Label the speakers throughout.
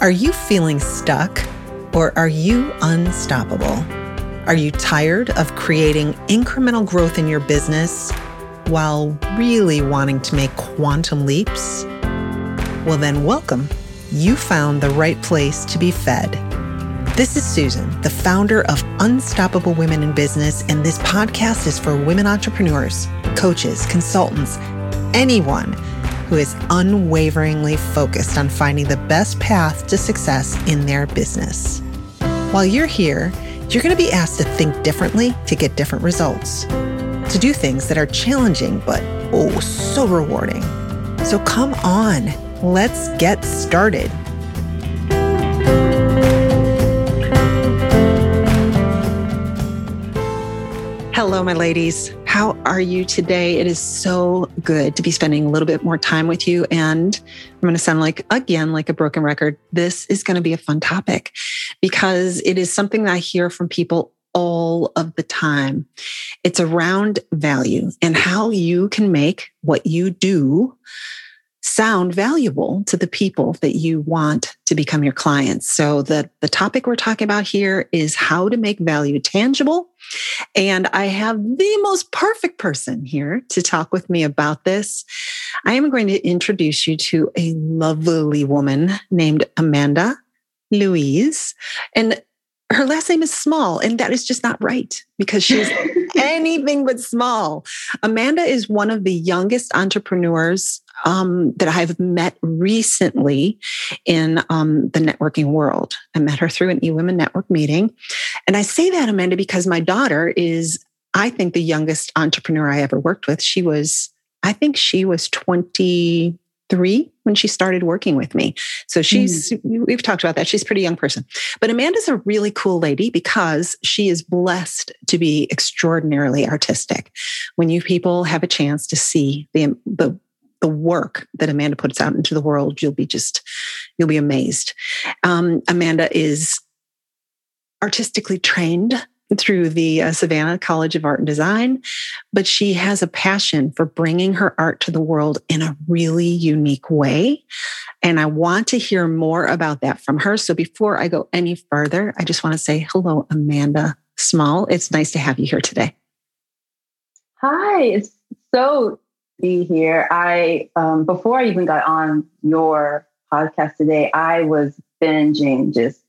Speaker 1: Are you feeling stuck or are you unstoppable? Are you tired of creating incremental growth in your business while really wanting to make quantum leaps? Well, then, welcome. You found the right place to be fed. This is Susan, the founder of Unstoppable Women in Business, and this podcast is for women entrepreneurs, coaches, consultants, anyone who is unwaveringly focused on finding the best path to success in their business. While you're here, you're going to be asked to think differently to get different results, to do things that are challenging but oh, so rewarding. So come on, let's get started. Hello, my ladies. How are you today? It is so good to be spending a little bit more time with you. And I'm going to sound like, again, like a broken record. This is going to be a fun topic because it is something that I hear from people all of the time. It's around value and how you can make what you do sound valuable to the people that you want to become your clients. So the, the topic we're talking about here is how to make value tangible. And I have the most perfect person here to talk with me about this. I am going to introduce you to a lovely woman named Amanda Louise. And her last name is small, and that is just not right because she's anything but small. Amanda is one of the youngest entrepreneurs um, that I've met recently in um, the networking world. I met her through an eWomen Network meeting. And I say that, Amanda, because my daughter is, I think, the youngest entrepreneur I ever worked with. She was, I think she was 23 when she started working with me. So she's, mm. we've talked about that. She's a pretty young person. But Amanda's a really cool lady because she is blessed to be extraordinarily artistic. When you people have a chance to see the, the, the work that Amanda puts out into the world, you'll be just, you'll be amazed. Um, Amanda is artistically trained through the uh, Savannah College of Art and Design, but she has a passion for bringing her art to the world in a really unique way. And I want to hear more about that from her. So before I go any further, I just want to say hello, Amanda Small. It's nice to have you here today.
Speaker 2: Hi, it's so be here. I um, before I even got on your podcast today, I was binging just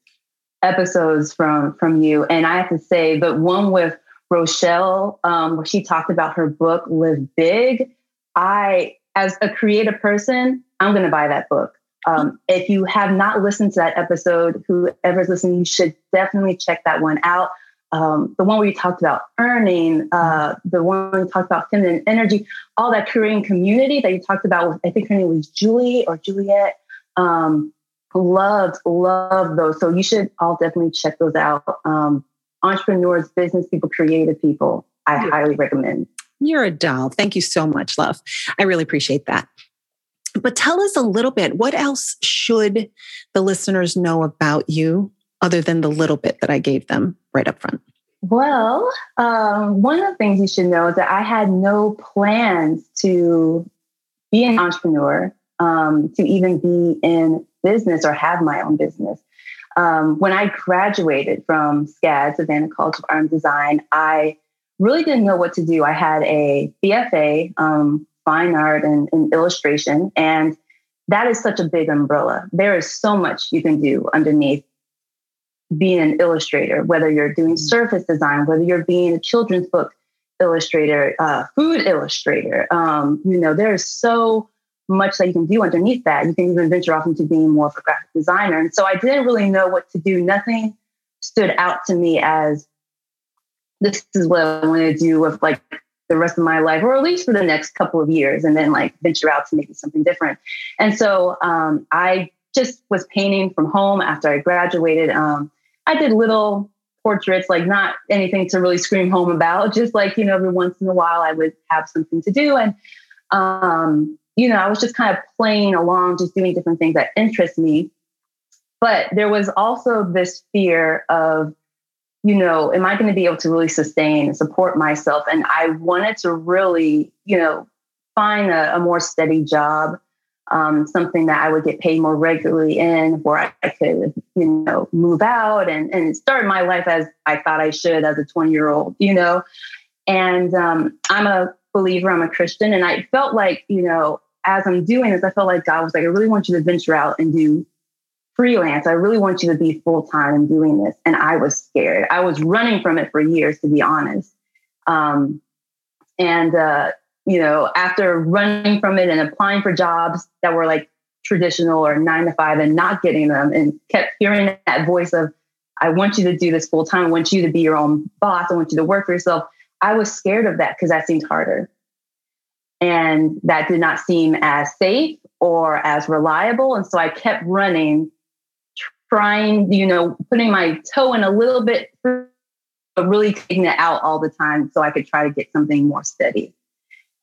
Speaker 2: episodes from from you, and I have to say the one with Rochelle, um, where she talked about her book "Live Big." I, as a creative person, I'm going to buy that book. Um, if you have not listened to that episode, whoever's listening, you should definitely check that one out. Um, the one where you talked about earning, uh, the one where you talked about feminine energy, all that Korean community that you talked about. With, I think her name was Julie or Juliet. Um, Loved, loved those. So you should all definitely check those out. Um, entrepreneurs, business people, creative people. I yeah. highly recommend.
Speaker 1: You're a doll. Thank you so much, love. I really appreciate that. But tell us a little bit. What else should the listeners know about you other than the little bit that I gave them right up front?
Speaker 2: Well, um, one of the things you should know is that I had no plans to be an entrepreneur, um, to even be in business or have my own business. Um, when I graduated from SCAD, Savannah College of Art and Design, I really didn't know what to do. I had a BFA, um, fine art and, and illustration, and that is such a big umbrella. There is so much you can do underneath being an illustrator, whether you're doing mm-hmm. surface design, whether you're being a children's book illustrator, uh, food illustrator. Um, you know, there's so much that you can do underneath that. You can even venture off into being more of a graphic designer. And so I didn't really know what to do. Nothing stood out to me as this is what I want to do with like the rest of my life, or at least for the next couple of years, and then like venture out to maybe something different. And so um, I just was painting from home after I graduated. Um, I did little portraits, like not anything to really scream home about, just like, you know, every once in a while I would have something to do. And um, you know, I was just kind of playing along, just doing different things that interest me. But there was also this fear of, you know, am I going to be able to really sustain and support myself? And I wanted to really, you know, find a, a more steady job. Um, something that I would get paid more regularly in, where I could, you know, move out and, and start my life as I thought I should as a 20 year old, you know. And um, I'm a believer, I'm a Christian. And I felt like, you know, as I'm doing this, I felt like God was like, I really want you to venture out and do freelance. I really want you to be full time and doing this. And I was scared. I was running from it for years, to be honest. Um, and, uh, you know, after running from it and applying for jobs that were like traditional or nine to five and not getting them and kept hearing that voice of, I want you to do this full time. I want you to be your own boss. I want you to work for yourself. I was scared of that because that seemed harder. And that did not seem as safe or as reliable. And so I kept running, trying, you know, putting my toe in a little bit, but really taking it out all the time so I could try to get something more steady.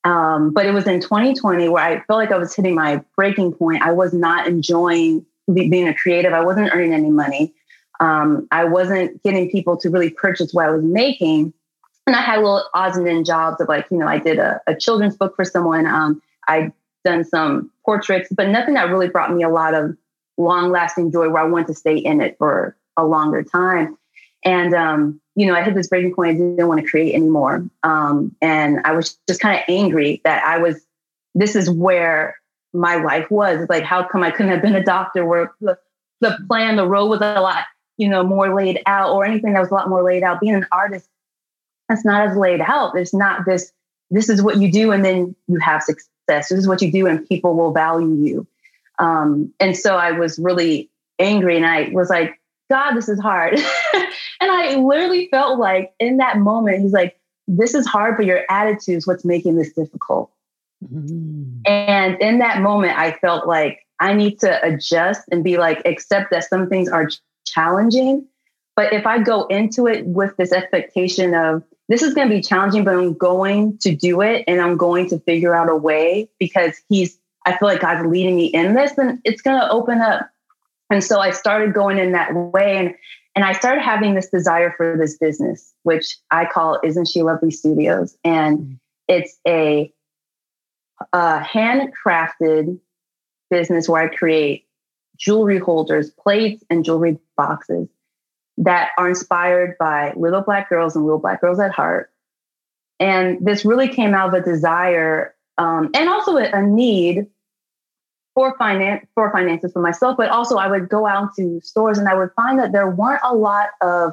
Speaker 2: Um, but it was in 2020 where I felt like I was hitting my breaking point. I was not enjoying being a creative. I wasn't earning any money. Um, I wasn't getting people to really purchase what I was making and I had little odds and ends jobs of like, you know, I did a, a children's book for someone. Um, I done some portraits, but nothing that really brought me a lot of long lasting joy where I wanted to stay in it for a longer time. And, um, you know, I hit this breaking point. I didn't want to create anymore. Um, and I was just kind of angry that I was, this is where my life was. It's like, how come I couldn't have been a doctor where the, the plan, the road was a lot, you know, more laid out or anything that was a lot more laid out. Being an artist that's not as laid out. There's not this, this is what you do and then you have success. This is what you do and people will value you. Um, and so I was really angry and I was like, God, this is hard. and I literally felt like in that moment, he's like, this is hard, but your attitude is what's making this difficult. Mm-hmm. And in that moment, I felt like I need to adjust and be like, accept that some things are challenging. But if I go into it with this expectation of this is going to be challenging, but I'm going to do it and I'm going to figure out a way because he's, I feel like God's leading me in this and it's going to open up. And so I started going in that way and, and I started having this desire for this business, which I call Isn't She Lovely Studios. And mm-hmm. it's a, a handcrafted business where I create jewelry holders, plates, and jewelry boxes that are inspired by little black girls and little black girls at heart. And this really came out of a desire um, and also a, need for finance for finances for myself, but also I would go out to stores and I would find that there weren't a lot of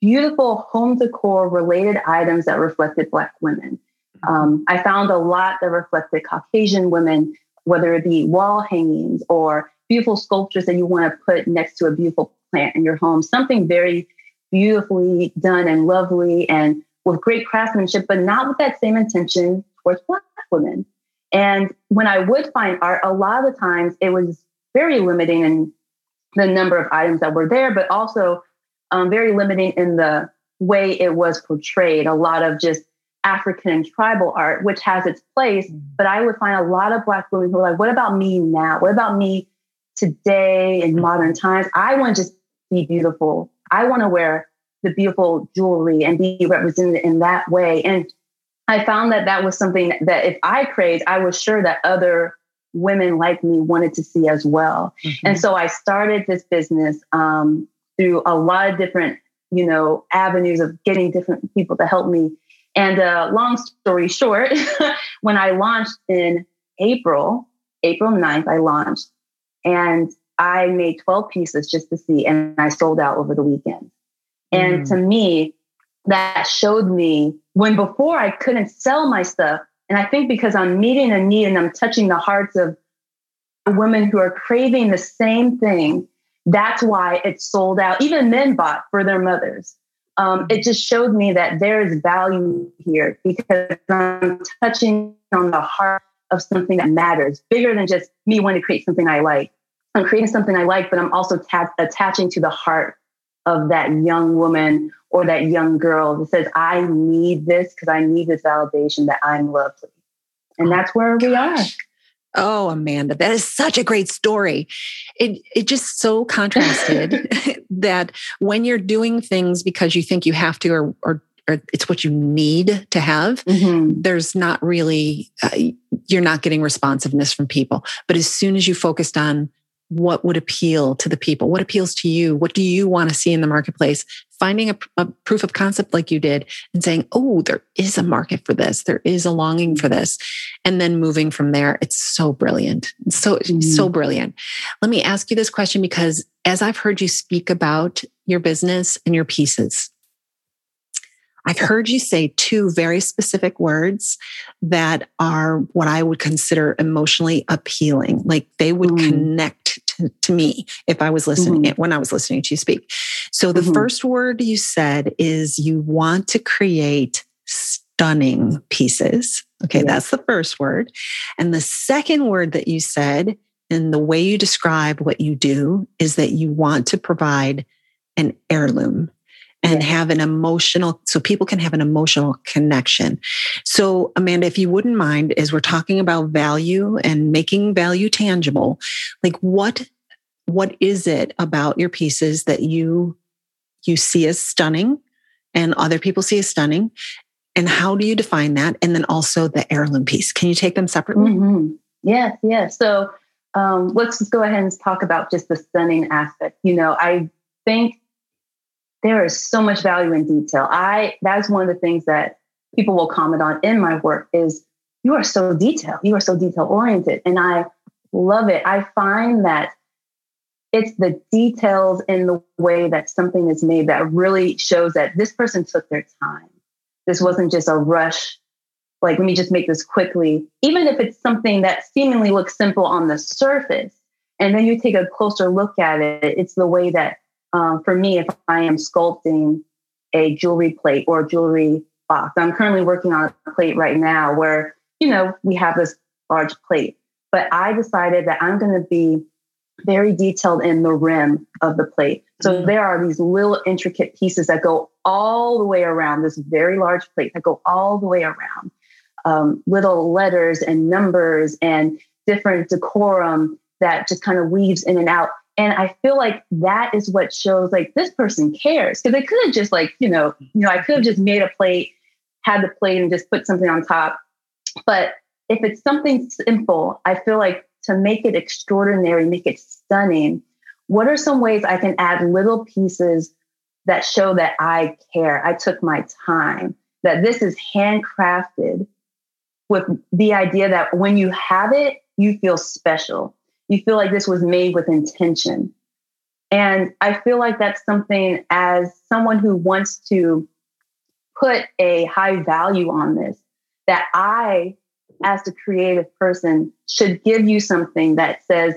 Speaker 2: beautiful home decor related items that reflected black women. Um, I found a lot that reflected Caucasian women, whether it be wall hangings or beautiful sculptures that you want to put next to a beautiful plant in your home, something very beautifully done and lovely and with great craftsmanship, but not with that same intention towards Black women. And when I would find art, a lot of the times it was very limiting in the number of items that were there, but also um, very limiting in the way it was portrayed. A lot of just African and tribal art, which has its place. Mm. But I would find a lot of Black women who were like, what about me now? What about me today in modern times? I want to just be beautiful. I want to wear the beautiful jewelry and be represented in that way. And I found that that was something that if I craved, I was sure that other women like me wanted to see as well. Mm-hmm. And so I started this business um, through a lot of different, you know, avenues of getting different people to help me. And uh, long story short, when I launched in April, April 9th, I launched. And I made 12 pieces just to see, and I sold out over the weekend. And mm. to me, that showed me when before I couldn't sell my stuff. And I think because I'm meeting a need and I'm touching the hearts of women who are craving the same thing, that's why it sold out. Even men bought for their mothers. Um, it just showed me that there is value here because I'm touching on the heart of something that matters, bigger than just me wanting to create something I like. I'm creating something I like, but I'm also ta- attaching to the heart of that young woman or that young girl that says, I need this because I need this validation that I'm lovely. And that's where we are.
Speaker 1: Oh, Amanda, that is such a great story. It it just so contrasted that when you're doing things because you think you have to or or or it's what you need to have, mm-hmm. there's not really, uh, you're not getting responsiveness from people. But as soon as you focused on what would appeal to the people, what appeals to you, what do you want to see in the marketplace, finding a, a proof of concept like you did and saying, oh, there is a market for this, there is a longing for this, and then moving from there. It's so brilliant. It's so, mm-hmm. so brilliant. Let me ask you this question because as I've heard you speak about your business and your pieces, I've heard you say two very specific words that are what I would consider emotionally appealing. Like they would mm. connect to, to, me if I was listening, mm. when I was listening to you speak. So the mm-hmm. first word you said is you want to create stunning pieces. Okay, yeah. that's the first word. And the second word that you said, and the way you describe what you do, is that you want to provide an heirloom and have an emotional so people can have an emotional connection. So amanda if you wouldn't mind as we're talking about value and making value tangible like what what is it about your pieces that you you see as stunning and other people see as stunning? And how do you define that? And then also the heirloom piece. Can you take them separately?
Speaker 2: Mm-hmm. yes yes. So um, let's just go ahead and talk about just the stunning aspect. You know i think there is so much value in detail. I that's one of the things that people will comment on in my work is you are so detailed. You are so detail oriented. And I love it. I find that it's the details in the way that something is made that really shows that this person took their time. This wasn't just a rush, like, let me just make this quickly. Even if it's something that seemingly looks simple on the surface, and then you take a closer look at it, it's the way that um, for me, if I am sculpting a jewelry plate or jewelry box, I'm currently working on a plate right now where, you know, we have this large plate, but I decided that I'm going to be very detailed in the rim of the plate. So mm-hmm. there are these little intricate pieces that go all the way around this very large plate that go all the way around. Um, little letters and numbers and different decorum that just kind of weaves in and out. And I feel like that is what shows like this person cares because they could have just like, you know, you know, I could have just made a plate, had the plate and just put something on top. But if it's something simple, I feel like to make it extraordinary, make it stunning, what are some ways I can add little pieces that show that I care? I took my time, that this is handcrafted with the idea that when you have it, you feel special you feel like this was made with intention. And I feel like that's something as someone who wants to put a high value on this, that I, as a creative person, should give you something that says,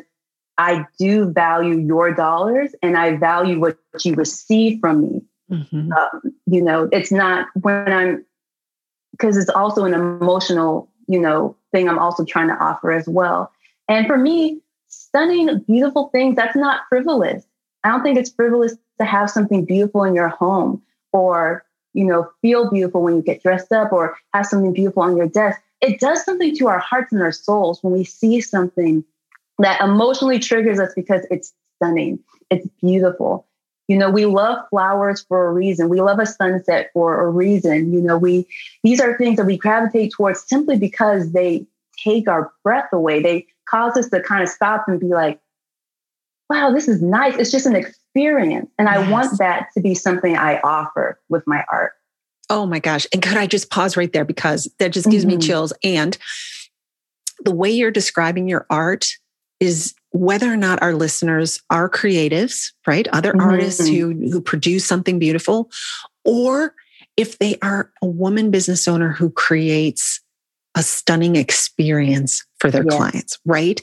Speaker 2: I do value your dollars and I value what you receive from me. Mm-hmm. Um, you know, it's not when I'm, because it's also an emotional, you know, thing I'm also trying to offer as well. And for me, stunning, beautiful things, that's not frivolous. I don't think it's frivolous to have something beautiful in your home or, you know, feel beautiful when you get dressed up or have something beautiful on your desk. It does something to our hearts and our souls when we see something that emotionally triggers us because it's stunning, it's beautiful. You know, we love flowers for a reason. We love a sunset for a reason. You know, we these are things that we gravitate towards simply because they take our breath away. They cause us to kind of stop and be like, wow, this is nice. It's just an experience. And I want that to be something I offer with my art.
Speaker 1: Oh my gosh. And could I just pause right there because that just gives mm-hmm. me chills. And the way you're describing your art is whether or not our listeners are creatives, right? Other mm-hmm. artists who, who produce something beautiful, or if they are a woman business owner who creates a stunning experience for their yes. clients, right?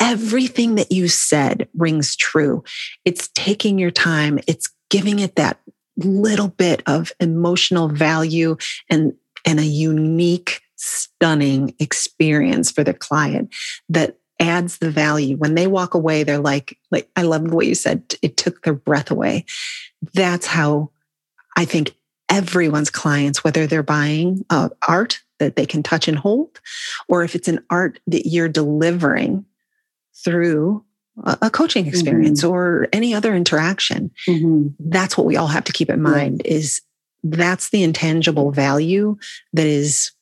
Speaker 1: Everything that you said rings true. It's taking your time, it's giving it that little bit of emotional value and, and a unique, stunning experience for the client that adds the value. When they walk away, they're like, like I love way you said it took their breath away. That's how I think everyone's clients, whether they're buying uh, art that they can touch and hold, or if it's an art that you're delivering through a, coaching experience mm-hmm. or any other interaction. Mm-hmm. That's what we all have to keep in mind is that's the intangible value that is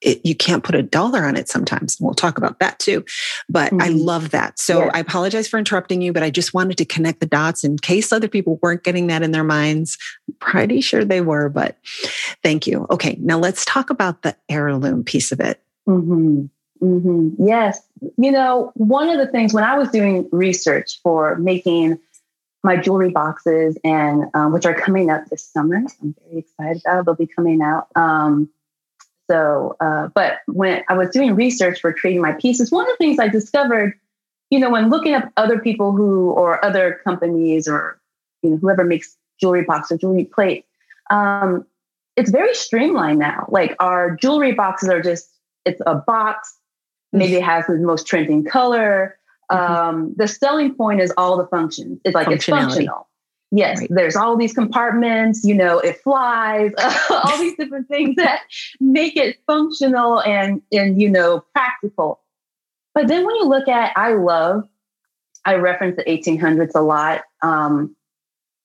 Speaker 1: it, you can't put a dollar on it sometimes. We'll talk about that too. But mm-hmm. I love that. So yes. I apologize for interrupting you, but I just wanted to connect the dots in case other people weren't getting that in their minds. I'm pretty sure they were, but thank you. Okay, now let's talk about the heirloom piece of it.
Speaker 2: Mm-hmm. Mm-hmm. Yes. You know, one of the things when I was doing research for making my jewelry boxes and um, which are coming up this summer, I'm very excited about. They'll be coming out. Um, so, uh, but when I was doing research for creating my pieces, one of the things I discovered, you know, when looking up other people who or other companies or you know whoever makes jewelry boxes or jewelry plates, um, it's very streamlined now. Like our jewelry boxes are just it's a box Maybe it has the most trending color. Mm-hmm. Um, the selling point is all the functions. It's like it's functional. Yes, right. there's all these compartments, you know, it flies, all these different things that make it functional and and you know, practical. But then when you look at I love, I reference the 1800s a lot. Um,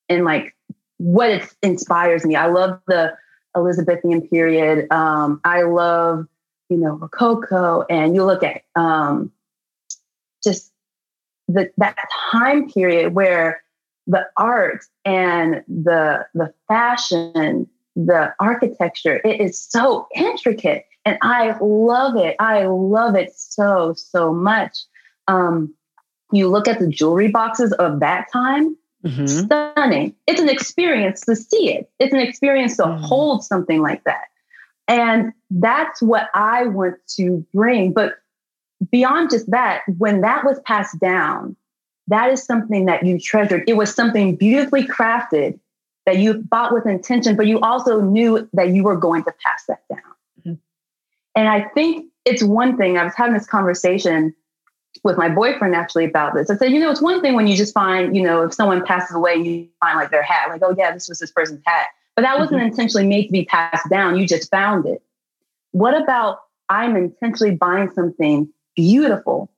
Speaker 2: and like what it inspires me. I love the Elizabethan period. Um, I love you know, Rococo, and you look at um, just the, that time period where the art and the the fashion, the architecture, it is so intricate, and I love it. I love it so so much. Um, you look at the jewelry boxes of that time, mm-hmm. stunning. It's an experience to see it. It's an experience to mm. hold something like that. And that's what I want to bring. But beyond just that, when that was passed down, that is something that you treasured. It was something beautifully crafted that you bought with intention, but you also knew that you were going to pass that down. Mm-hmm. And I think it's one thing, I was having this conversation with my boyfriend actually about this. I said, you know, it's one thing when you just find, you know, if someone passes away and you find like their hat, like, oh yeah, this was this person's hat. But that wasn't mm-hmm. intentionally made to be passed down. You just found it. What about I'm intentionally buying something beautiful,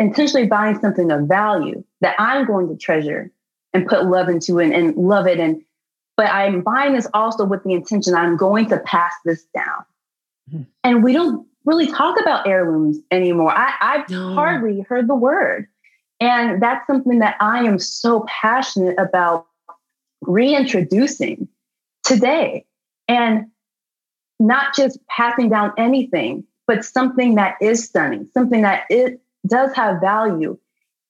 Speaker 2: intentionally buying something of value that I'm going to treasure and put love into it and love it. And but I'm buying this also with the intention I'm going to pass this down. Mm-hmm. And we don't really talk about heirlooms anymore. I, I've no. hardly heard the word. And that's something that I am so passionate about reintroducing today and not just passing down anything, but something that is stunning, something that it does have value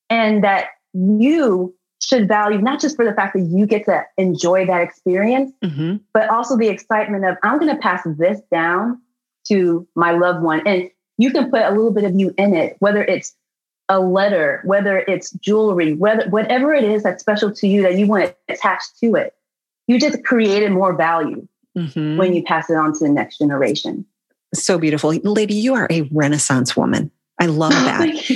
Speaker 2: and that you should value not just for the fact that you get to enjoy that experience, mm-hmm. but also the excitement of I'm going to pass this down to my loved one. And you can put a little bit of you in it, whether it's a letter, whether it's jewelry, whether whatever it is that's special to you that you want attached to it you just created more value mm-hmm. when you pass it on to the next generation.
Speaker 1: So beautiful. Lady, you are a Renaissance woman. I love that.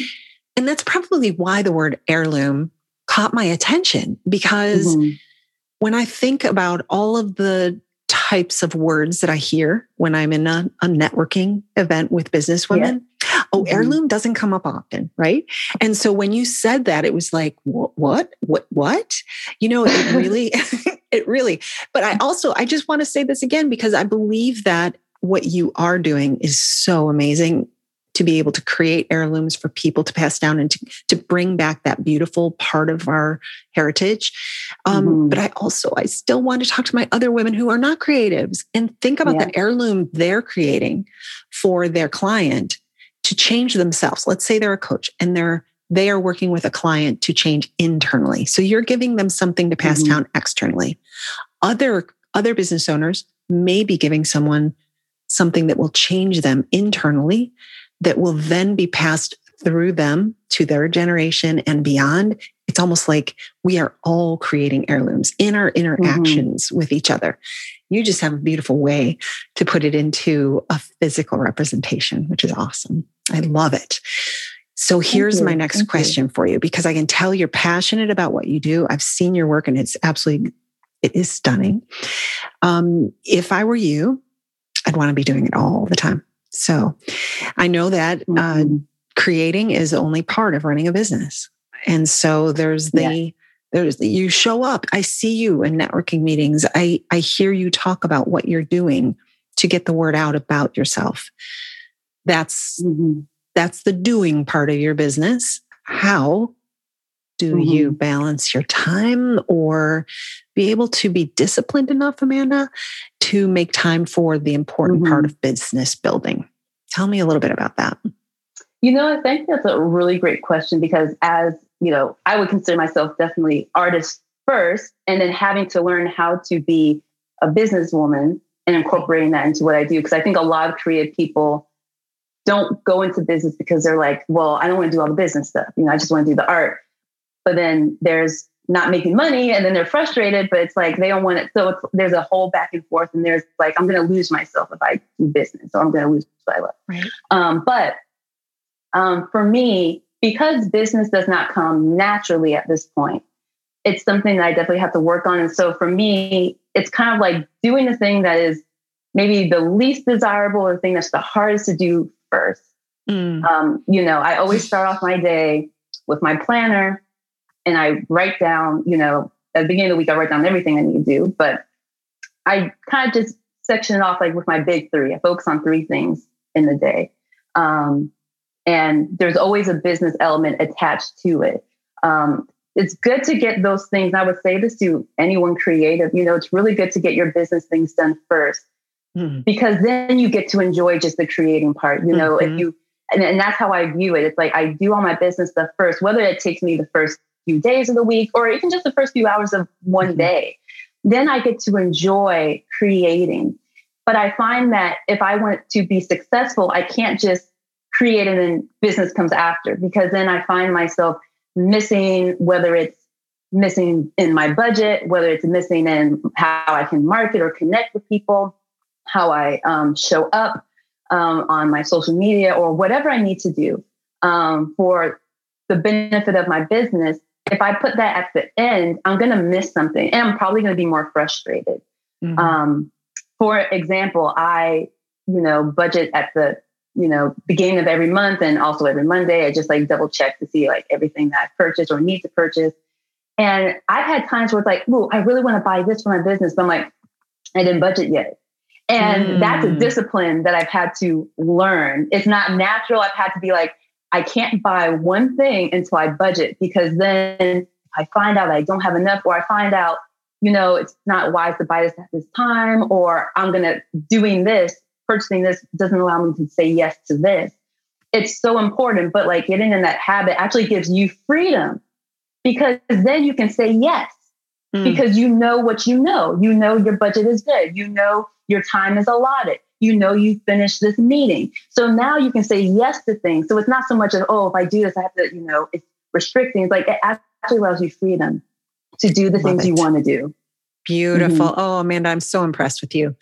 Speaker 1: and that's probably why the word heirloom caught my attention because mm-hmm. when I think about all of the types of words that I hear when I'm in a, a networking event with business women, Oh, mm-hmm. heirloom doesn't come up often, right? And so when you said that, it was like, what, what, what, what? You know, it really, it really. But I also, I just want to say this again because I believe that what you are doing is so amazing to be able to create heirlooms for people to pass down and to, to bring back that beautiful part of our heritage. Um, mm-hmm. But I also, I still want to talk to my other women who are not creatives and think about yeah. the heirloom they're creating for their client to change themselves. Let's say they're a coach and they're they are working with a client to change internally. So you're giving them something to pass mm-hmm. down externally. Other other business owners may be giving someone something that will change them internally that will then be passed through them to their generation and beyond. It's almost like we are all creating heirlooms in our interactions mm-hmm. with each other you just have a beautiful way to put it into a physical representation, which is awesome. I love it. So here's my next Thank question you. for you because I can tell you're passionate about what you do. I've seen your work and it's absolutely it is stunning. Um, if I were you, I'd want to be doing it all the time. So I know that uh, mm-hmm. creating is only part of running a business. And so there's the yeah There's you show up. I see you in networking meetings. I I hear you talk about what you're doing to get the word out about yourself. That's mm-hmm. that's the doing part of your business. How do mm-hmm. you balance your time or be able to be disciplined enough, Amanda, to make time for the important mm-hmm. part of business building? Tell me a little bit about that.
Speaker 2: You know, I think that's a really great question because as, you know, I would consider myself definitely artist first and then having to learn how to be a businesswoman and incorporating that into what I do. Because I think a lot of creative people don't go into business because they're like, well, I don't want to do all the business stuff. You know, I just want to do the art. But then there's not making money and then they're frustrated, but it's like they don't want it. So there's a whole back and forth and there's like, I'm going to lose myself if I do business or I'm going to lose what I love. Right. Um, but um, for me, because business does not come naturally at this point, it's something that I definitely have to work on. And so for me, it's kind of like doing the thing that is maybe the least desirable or the thing that's the hardest to do first. Mm. Um, you know, I always start off my day with my planner and I write down, you know, at the beginning of the week, I write down everything I need to do, but I kind of just section it off like with my big three. I focus on three things in the day. Um, and there's always a business element attached to it. Um, it's good to get those things. I would say this to anyone creative, you know, it's really good to get your business things done 1st mm-hmm. because then you get to enjoy just the creating part. You know, mm-hmm. if you, and, and that's how I view it. It's like I do all my business stuff first, whether it takes me the first few days of the week or even just the first few hours of one mm-hmm. day. Then I get to enjoy creating. But I find that if I want to be successful, I can't just create and then business comes after because then I find myself missing whether it's missing in my budget, whether it's missing in how I can market or connect with people, how I um, show up um, on my social media or whatever I need to do um, for the benefit of my business if I put that at the end, I'm going to miss something and I'm probably going to be more frustrated. Mm-hmm. Um, for example, I, you know, budget at the, you know, beginning of every month and also every Monday. I just like double check to see like everything that I purchased or need to purchase. And I've had times where it's like, oh, I really want to buy this for my business, but I'm like, I didn't budget yet. And mm. that's a mm. discipline that I've had to learn. It's not natural. I've had to be like, I can't buy one thing until I budget because then I find out I don't have enough, or I find out, you know, it's not wise to buy this at this time, or I'm going to doing this, purchasing this doesn't allow me to say yes to this. It's so important, but like getting in that habit actually gives you freedom because then you can say yes mm. because you know what you know. You know your budget is good. You know your time is allotted you know you finished this meeting. So now you can say yes to things. So it's not so much as, oh, if I do this, I have to, you know, it's restricting. It's like it actually allows you freedom to do the Love things it. you want to do.
Speaker 1: Beautiful. Mm-hmm. Oh, Amanda, I'm so impressed with you.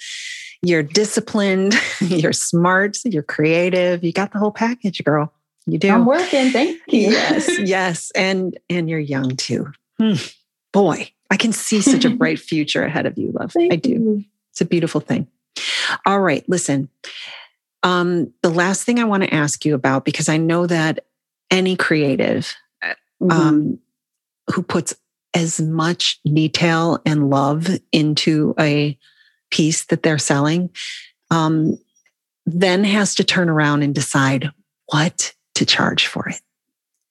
Speaker 1: You're disciplined, you're smart, you're creative. You got the whole package, girl. You do.
Speaker 2: I'm working. Thank you.
Speaker 1: yes, yes. And and you're young too. Hmm. Boy, I can see such a bright future ahead of you, love. Thank I do. You. It's a beautiful thing. All right, listen. Um, the last thing I want to ask you about, because I know that any creative mm-hmm. um, who puts as much detail and love into a piece that they're selling, um, then has to turn around and decide what to charge for it.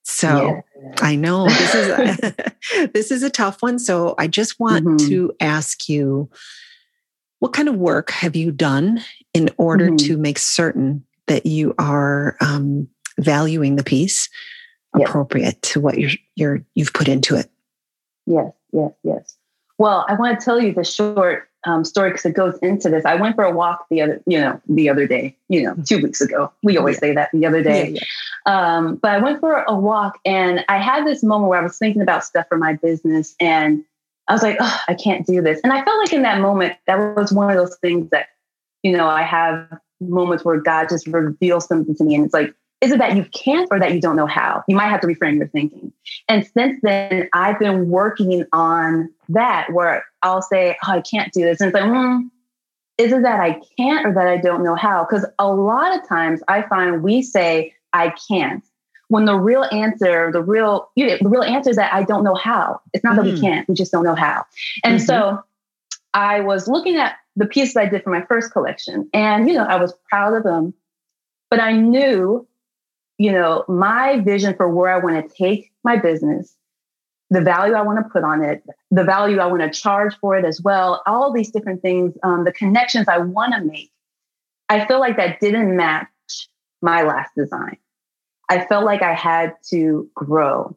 Speaker 1: So yeah. I know this is a, this is a tough one. So I just want mm-hmm. to ask you what kind of work have you done in order mm-hmm. to make certain that you are um, valuing the piece appropriate to what you're, you're you've put into it?
Speaker 2: Yes, yes, yes. Well, I want to tell you the short um, story because it goes into this. I went for a walk the other, you know, the other day, you know, two weeks ago. We always yeah. say that the other day. Yeah, yeah. Um, but I went for a walk and I had this moment where I was thinking about stuff for my business and I was like, oh, I can't do this. And I felt like in that moment, that was one of those things that, you know, I have moments where God just reveals something to me. And it's like, is it that you can't or that you don't know how? You might have to reframe your thinking. And since then, I've been working on that where I'll say, oh, I can't do this. And it's like, hmm, is it that I can't or that I don't know how? Because a lot of times I find we say, I can't when the real answer, the real, you know, the real answer is that I don't know how. It's not mm-hmm. that we mm. can't, we just don't know how. And mm-hmm. so I was looking at the pieces I did for my first collection, and you know, I was proud of them, but I knew, you know, my vision for where I want to take my business, the value I want to put on it, the value I want to charge for it as well, all these different things, um, the connections I want to make. I feel like that didn't match my last design. I felt like I had to grow.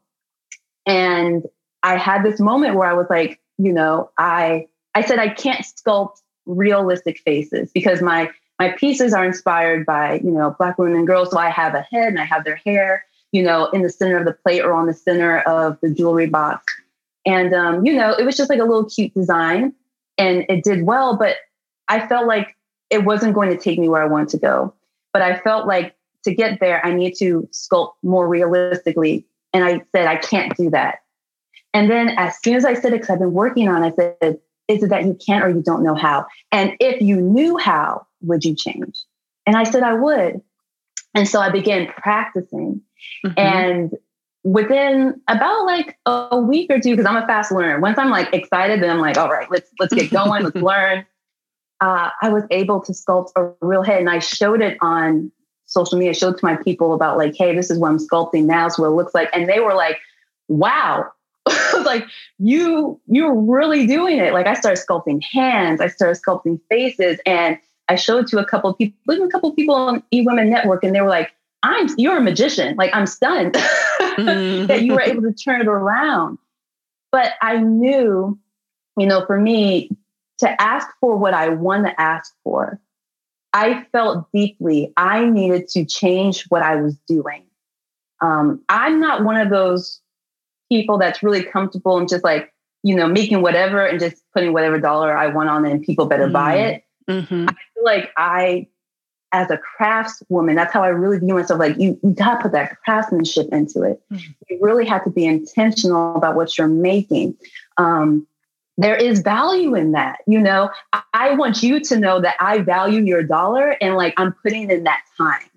Speaker 2: And I had this moment where I was like, you know, I I said I can't sculpt realistic faces because my my pieces are inspired by, you know, black women and girls. So I have a head and I have their hair, you know, in the center of the plate or on the center of the jewelry box. And um, you know, it was just like a little cute design and it did well, but I felt like it wasn't going to take me where I wanted to go. But I felt like to get there, I need to sculpt more realistically. And I said, I can't do that. And then as soon as I said it, because I've been working on, it, I said, is it that you can't or you don't know how? And if you knew how, would you change? And I said, I would. And so I began practicing. Mm-hmm. And within about like a week or two, because I'm a fast learner, once I'm like excited, then I'm like, all right, let's let's get going, let's learn. Uh, I was able to sculpt a real head and I showed it on social media, showed to my people about like, hey, this is what I'm sculpting now, so what it looks like. And they were like, wow. like you you're really doing it. Like I started sculpting hands, I started sculpting faces, and I showed to a couple of people, even a couple of people on eWomen Network, and they were like, I'm you're a magician. Like I'm stunned mm-hmm. that you were able to turn it around. But I knew, you know, for me to ask for what I want to ask for, I felt deeply I needed to change what I was doing. Um, I'm not one of those people that's really comfortable and just like, you know, making whatever and just putting whatever dollar I want on it and people better mm-hmm. buy it. Mm-hmm. I feel like I, as a craftswoman, that's how I really view myself. Like you, you got to put that craftsmanship into it. Mm-hmm. You really have to be intentional about what you're making. Um, there is value in that. You know, I want you to know that I value your dollar and like I'm putting in that time.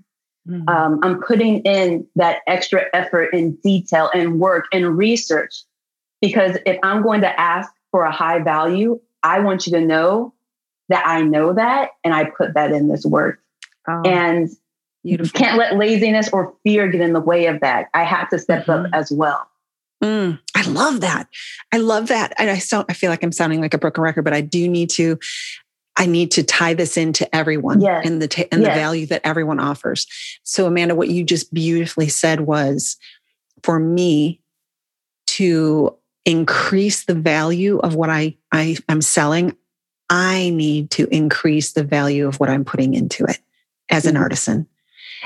Speaker 2: Mm-hmm. Um, I'm putting in that extra effort and detail and work and research because if I'm going to ask for a high value, I want you to know that I know that and I put that in this work. Oh, and beautiful. you can't let laziness or fear get in the way of that. I have to step mm-hmm. up as well.
Speaker 1: Mm, I love that. I love that. And I sound, I feel like I'm sounding like a broken record, but I do need to, I need to tie this into everyone yes. and the, t- and yes. the value that everyone offers. So Amanda, what you just beautifully said was for me to increase the value of what I, I am selling, I need to increase the value of what I'm putting into it as an mm-hmm. artisan.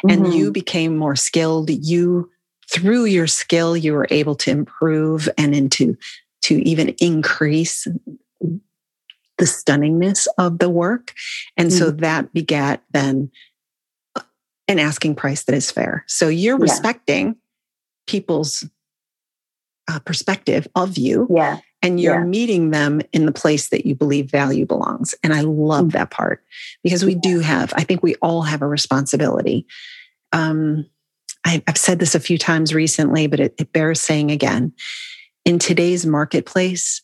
Speaker 1: And mm-hmm. you became more skilled. You through your skill, you were able to improve and into to even increase the stunningness of the work. And mm-hmm. so that begat then an asking price that is fair. So you're yeah. respecting people's uh, perspective of you.
Speaker 2: Yeah.
Speaker 1: And you're yeah. meeting them in the place that you believe value belongs. And I love mm-hmm. that part because we do have, I think we all have a responsibility. Um, I, have said this a few times recently, but it, it bears saying again. In today's marketplace,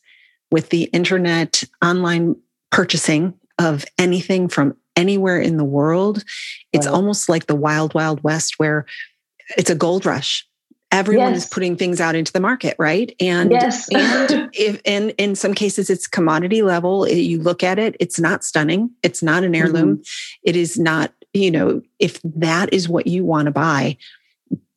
Speaker 1: with the internet online purchasing of anything from anywhere in the world, it's right. almost like the wild, wild west where it's a gold rush. Everyone yes. is putting things out into the market, right? And yes. and if and in some cases it's commodity level. You look at it, it's not stunning. It's not an heirloom. Mm-hmm. It is not, you know, if that is what you want to buy,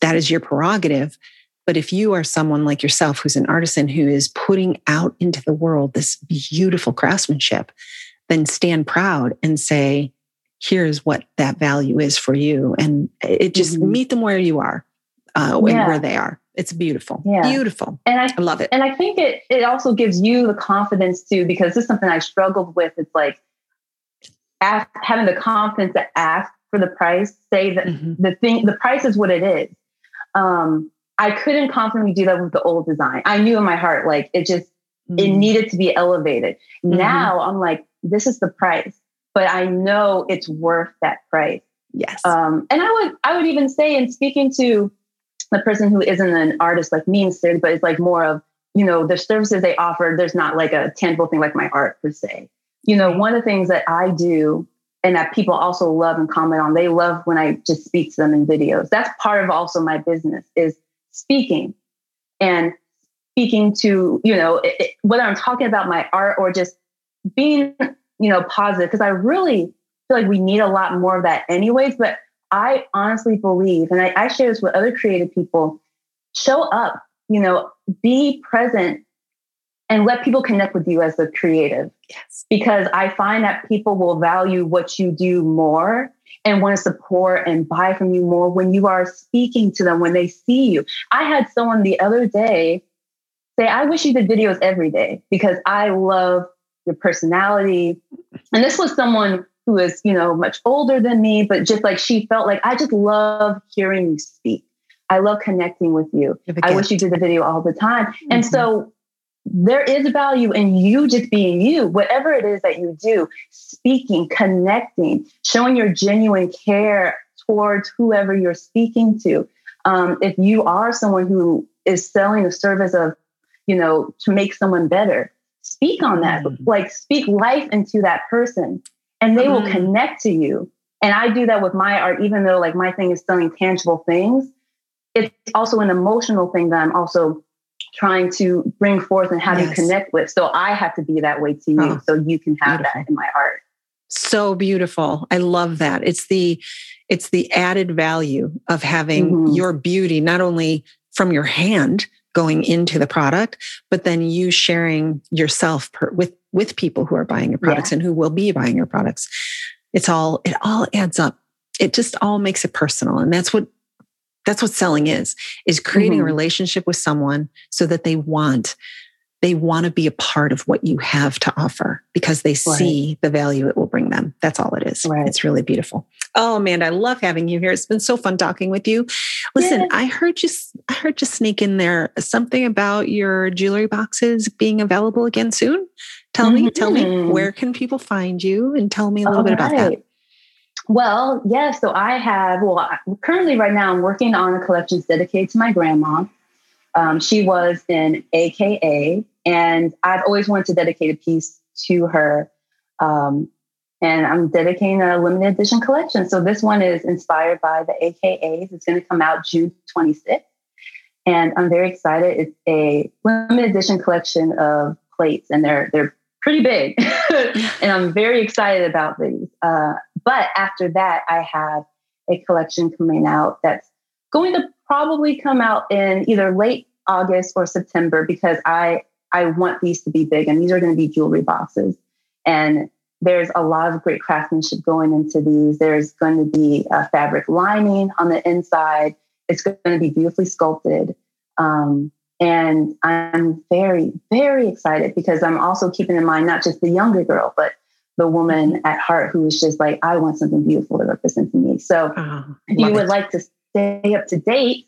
Speaker 1: that is your prerogative. But if you are someone like yourself who's an artisan who is putting out into the world this beautiful craftsmanship, then stand proud and say, here's what that value is for you. And it just mm-hmm. meet them where you are, uh, yeah. where they are. It's beautiful. Yeah. Beautiful. And I, I, love it.
Speaker 2: And I think it it also gives you the confidence too, because this is something I struggled with. It's like ask, having the confidence to ask for the price, say that mm-hmm. the thing, the price is what it is. Um, I couldn't confidently do that with the old design. I knew in my heart, like it just, mm-hmm. it needed to be elevated. Mm-hmm. Now I'm like, this is the price, but I know it's worth that price.
Speaker 1: Yes.
Speaker 2: Um, and I would, I would even say in speaking to the person who isn't an artist like me instead, but it's like more of, you know, the services they offer, there's not like a tangible thing like my art per se. You know, one of the things that I do and that people also love and comment on, they love when I just speak to them in videos. That's part of also my business is speaking and speaking to, you know, it, it, whether I'm talking about my art or just being, you know, positive, because I really feel like we need a lot more of that anyways. But I honestly believe, and I, I share this with other creative people, show up, you know, be present and let people connect with you as a creative.
Speaker 1: Yes.
Speaker 2: Because I find that people will value what you do more and want to support and buy from you more when you are speaking to them, when they see you. I had someone the other day say, I wish you did videos every day because I love your personality. And this was someone who is, you know, much older than me, but just like she felt like I just love hearing you speak. I love connecting with you. I wish you did the video all the time. Mm-hmm. And so there is value in you just being you, whatever it is that you do, speaking, connecting, showing your genuine care towards whoever you're speaking to. Um, if you are someone who is selling a service of, you know, to make someone better, speak on that. Mm. Like speak life into that person and they mm. will connect to you. And I do that with my art, even though like my thing is selling tangible things. It's also an emotional thing that I'm also trying to bring forth and have yes. you connect with. So I have to be that way to you oh, so you can have beautiful. that in my art.
Speaker 1: So beautiful. I love that. It's the it's the added value of having mm-hmm. your beauty not only from your hand going into the product, but then you sharing yourself per, with with people who are buying your products yeah. and who will be buying your products. It's all it all adds up. It just all makes it personal, and that's what that's what selling is is creating mm-hmm. a relationship with someone so that they want they want to be a part of what you have to offer because they right. see the value it will bring them. That's all it is. Right. It's really beautiful. Oh, Amanda, I love having you here. It's been so fun talking with you. Listen, I heard you. I heard you sneak in there something about your jewelry boxes being available again soon. Tell mm-hmm. me, tell me, mm-hmm. where can people find you, and tell me a little all bit about that.
Speaker 2: Well, yes. Yeah, so I have, well, currently right now I'm working on a collection dedicated to my grandma. Um, she was in AKA, and I've always wanted to dedicate a piece to her. Um, and I'm dedicating a limited edition collection. So this one is inspired by the AKAs. It's going to come out June 26th. And I'm very excited. It's a limited edition collection of plates, and they're they're pretty big. and I'm very excited about these. Uh, but after that, I have a collection coming out that's going to probably come out in either late August or September because I I want these to be big and these are going to be jewelry boxes. And there's a lot of great craftsmanship going into these. There's going to be a fabric lining on the inside. It's going to be beautifully sculpted. Um, and I'm very, very excited because I'm also keeping in mind not just the younger girl, but the woman at heart who is just like, I want something beautiful to represent me. So oh, if you would it. like to stay up to date,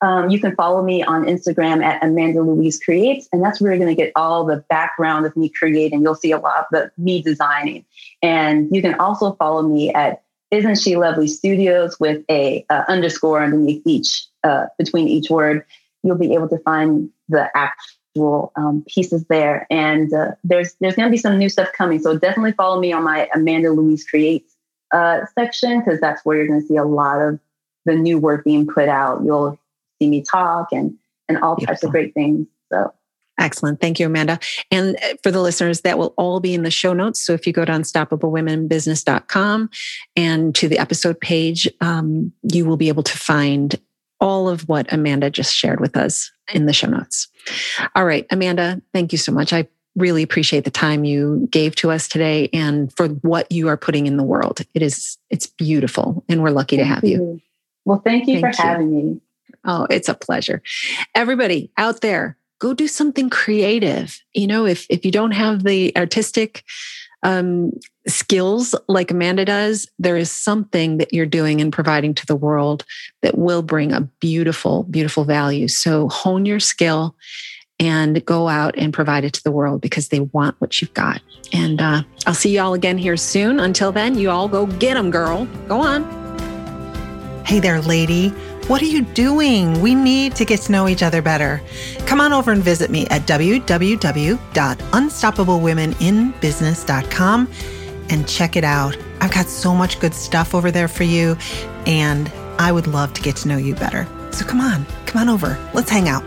Speaker 2: um, you can follow me on Instagram at Amanda Louise Creates, and that's where you're going to get all the background of me creating. You'll see a lot of the me designing, and you can also follow me at Isn't She Lovely Studios with a uh, underscore underneath each uh, between each word you'll be able to find the actual um, pieces there. And uh, there's there's going to be some new stuff coming. So definitely follow me on my Amanda Louise Creates uh, section because that's where you're going to see a lot of the new work being put out. You'll see me talk and and all Beautiful. types of great things. So.
Speaker 1: Excellent. Thank you, Amanda. And uh, for the listeners, that will all be in the show notes. So if you go to unstoppablewomenbusiness.com and to the episode page, um, you will be able to find all of what Amanda just shared with us in the show notes. All right, Amanda, thank you so much. I really appreciate the time you gave to us today and for what you are putting in the world. It is it's beautiful and we're lucky thank to have you. you.
Speaker 2: Well, thank you thank for you. having me.
Speaker 1: Oh, it's a pleasure. Everybody out there, go do something creative. You know, if if you don't have the artistic um, skills like Amanda does, there is something that you're doing and providing to the world that will bring a beautiful, beautiful value. So hone your skill and go out and provide it to the world because they want what you've got. And uh, I'll see you all again here soon. Until then, you all go get them, girl. Go on. Hey there, lady. What are you doing? We need to get to know each other better. Come on over and visit me at www.unstoppablewomeninbusiness.com and check it out. I've got so much good stuff over there for you, and I would love to get to know you better. So come on, come on over. Let's hang out.